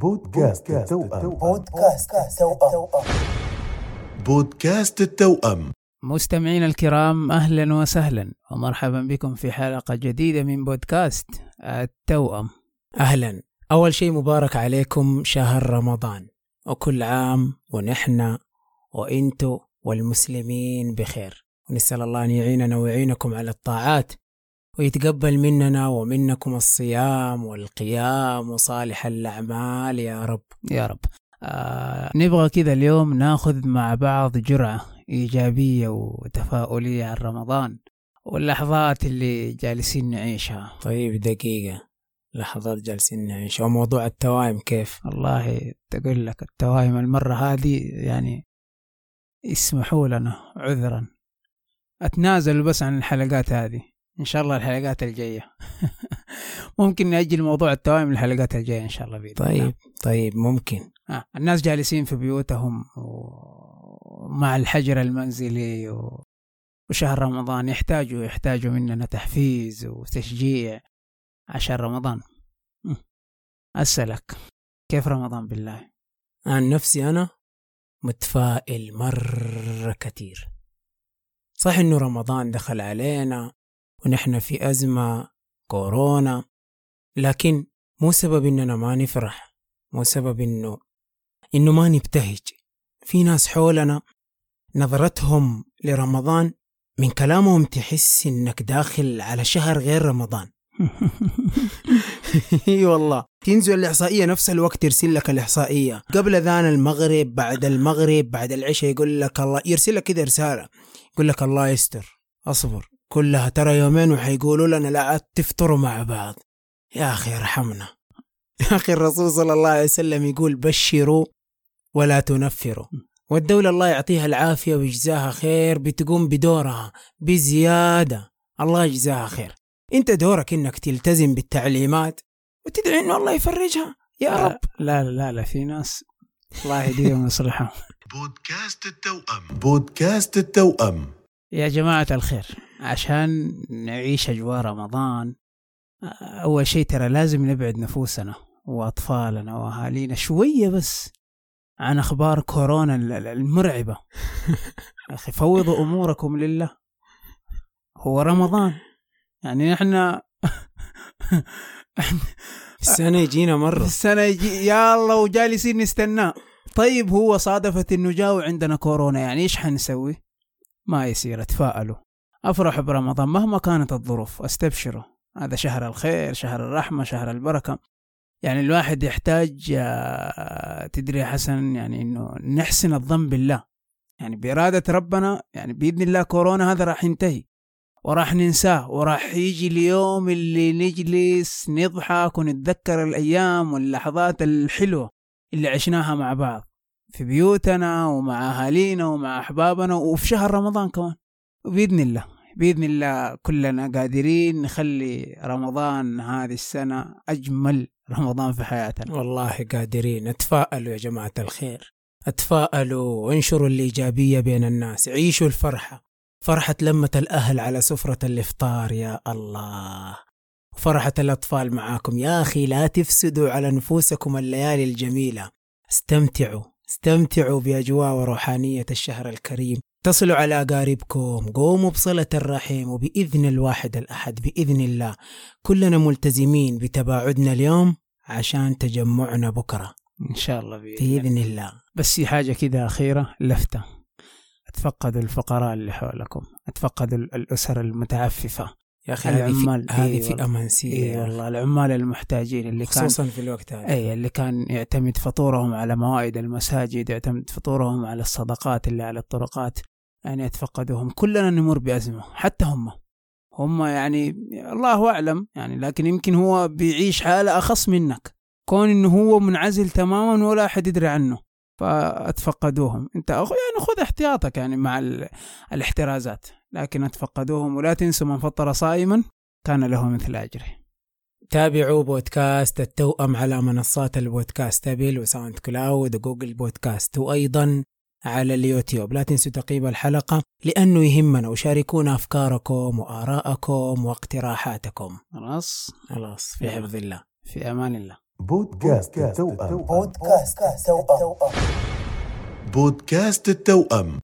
بودكاست التوأم. بودكاست التوأم. بودكاست التوأم. مستمعينا الكرام أهلا وسهلا ومرحبا بكم في حلقة جديدة من بودكاست التوأم. أهلا. أول شيء مبارك عليكم شهر رمضان. وكل عام ونحن وإنتو والمسلمين بخير. ونسأل الله أن يعيننا ويعينكم على الطاعات ويتقبل مننا ومنكم الصيام والقيام وصالح الأعمال يا رب. يا رب. آه نبغى كذا اليوم ناخذ مع بعض جرعة إيجابية وتفاؤلية عن رمضان واللحظات اللي جالسين نعيشها. طيب دقيقة. لحظات جالسين نعيش وموضوع التوائم كيف؟ والله تقول لك التوائم المرة هذه يعني يسمحوا لنا عذرا. اتنازل بس عن الحلقات هذه. إن شاء الله الحلقات الجاية ممكن نأجل موضوع التوائم للحلقات الجاية إن شاء الله بإذن الله. طيب طيب ممكن آه. الناس جالسين في بيوتهم ومع الحجر المنزلي و... وشهر رمضان يحتاجوا يحتاجوا مننا تحفيز وتشجيع عشان رمضان. أسألك كيف رمضان بالله عن نفسي أنا متفائل مرة كتير صح إنه رمضان دخل علينا ونحن في أزمة كورونا. لكن مو سبب إننا ما نفرح. مو سبب إنه إنه ما نبتهج. في ناس حولنا نظرتهم لرمضان من كلامهم تحس إنك داخل على شهر غير رمضان. إي والله. تنزل الإحصائية نفس الوقت يرسل لك الإحصائية. قبل أذان المغرب بعد المغرب بعد العشاء يقول لك الله يرسل لك كذا رسالة. يقول لك الله يستر. أصبر. كلها ترى يومين وحيقولوا لنا لا عاد تفطروا مع بعض. يا أخي ارحمنا. يا أخي الرسول صلى الله عليه وسلم يقول بشروا ولا تنفروا. والدولة الله يعطيها العافية ويجزاها خير بتقوم بدورها بزيادة. الله يجزاها خير. أنت دورك إنك تلتزم بالتعليمات وتدعي إنه الله يفرجها. يا رب. لا لا لا, لا في ناس الله يهديهم ويصلحهم بودكاست التوأم. بودكاست التوأم. يا جماعة الخير. عشان نعيش أجواء رمضان. أول شيء ترى لازم نبعد نفوسنا وأطفالنا وأهالينا شوية بس عن أخبار كورونا ال- ال- المرعبة. أخي فوضوا أموركم لله. هو رمضان. يعني نحن السنة يجينا مرة. السنة يجي يا الله وجالسين نستناه طيب هو صادفت إنه جاء وعندنا كورونا يعني إيش حنسوي؟ ما يصير اتفائلوا. افرحوا برمضان مهما كانت الظروف استبشروا هذا شهر الخير شهر الرحمة شهر البركة. يعني الواحد يحتاج آه، تدري يا حسن يعني إنه نحسن الظن بالله. يعني بإرادة ربنا يعني بإذن الله كورونا هذا راح ينتهي. وراح ننساه وراح يجي اليوم اللي نجلس نضحك ونتذكر الأيام واللحظات الحلوة اللي عشناها مع بعض. في بيوتنا ومع أهالينا ومع أحبابنا وفي شهر رمضان كمان. وبإذن الله بإذن الله كلنا قادرين نخلي رمضان هذه السنة أجمل رمضان في حياتنا. والله قادرين. اتفائلوا يا جماعة الخير. اتفائلوا وانشروا الإيجابية بين الناس. عيشوا الفرحة. فرحة لمة الأهل على سفرة الإفطار يا الله. فرحة الأطفال معاكم. يا أخي لا تفسدوا على نفوسكم الليالي الجميلة. استمتعوا. استمتعوا بأجواء وروحانية الشهر الكريم. اتصلوا على أقاربكم قوموا بصلة الرحم وبإذن الواحد الأحد بإذن الله. كلنا ملتزمين بتباعدنا اليوم عشان تجمعنا بكرة. إن شاء الله بإذن الله بإذن الله. بس في حاجة كده أخيرة لفتة. اتفقدوا الفقراء اللي حولكم. اتفقدوا ال- الأسر المتعففة. يا أخي هذه العمال. في هذه والله. أمانسية اي. والله العمال المحتاجين اللي كان خصوصا في الوقت هذا اي اللي كان يعتمد فطورهم على موائد المساجد يعتمد فطورهم على الصدقات اللي على الطرقات يعني يتفقدوهم كلنا نمر بأزمة حتى هم هم يعني الله أعلم يعني لكن يمكن هو بيعيش حالة أخص منك كون إنه هو منعزل تماما ولا أحد يدري عنه فأتفقدوهم أنت يعني خذ احتياطك يعني مع ال- الاحترازات لكن أتفقدوهم ولا تنسوا من فطر صائما كان له مثل أجره. تابعوا بودكاست التوأم على منصات البودكاست أبل وساوند كلاود وجوجل بودكاست وأيضا على اليوتيوب. لا تنسوا تقييم الحلقة لأنه يهمنا وشاركونا أفكاركم وآراءكم واقتراحاتكم. خلاص. خلاص في حفظ الله. في أمان الله. بودكاست التوأم. بودكاست التوأم. بودكاست التوأم.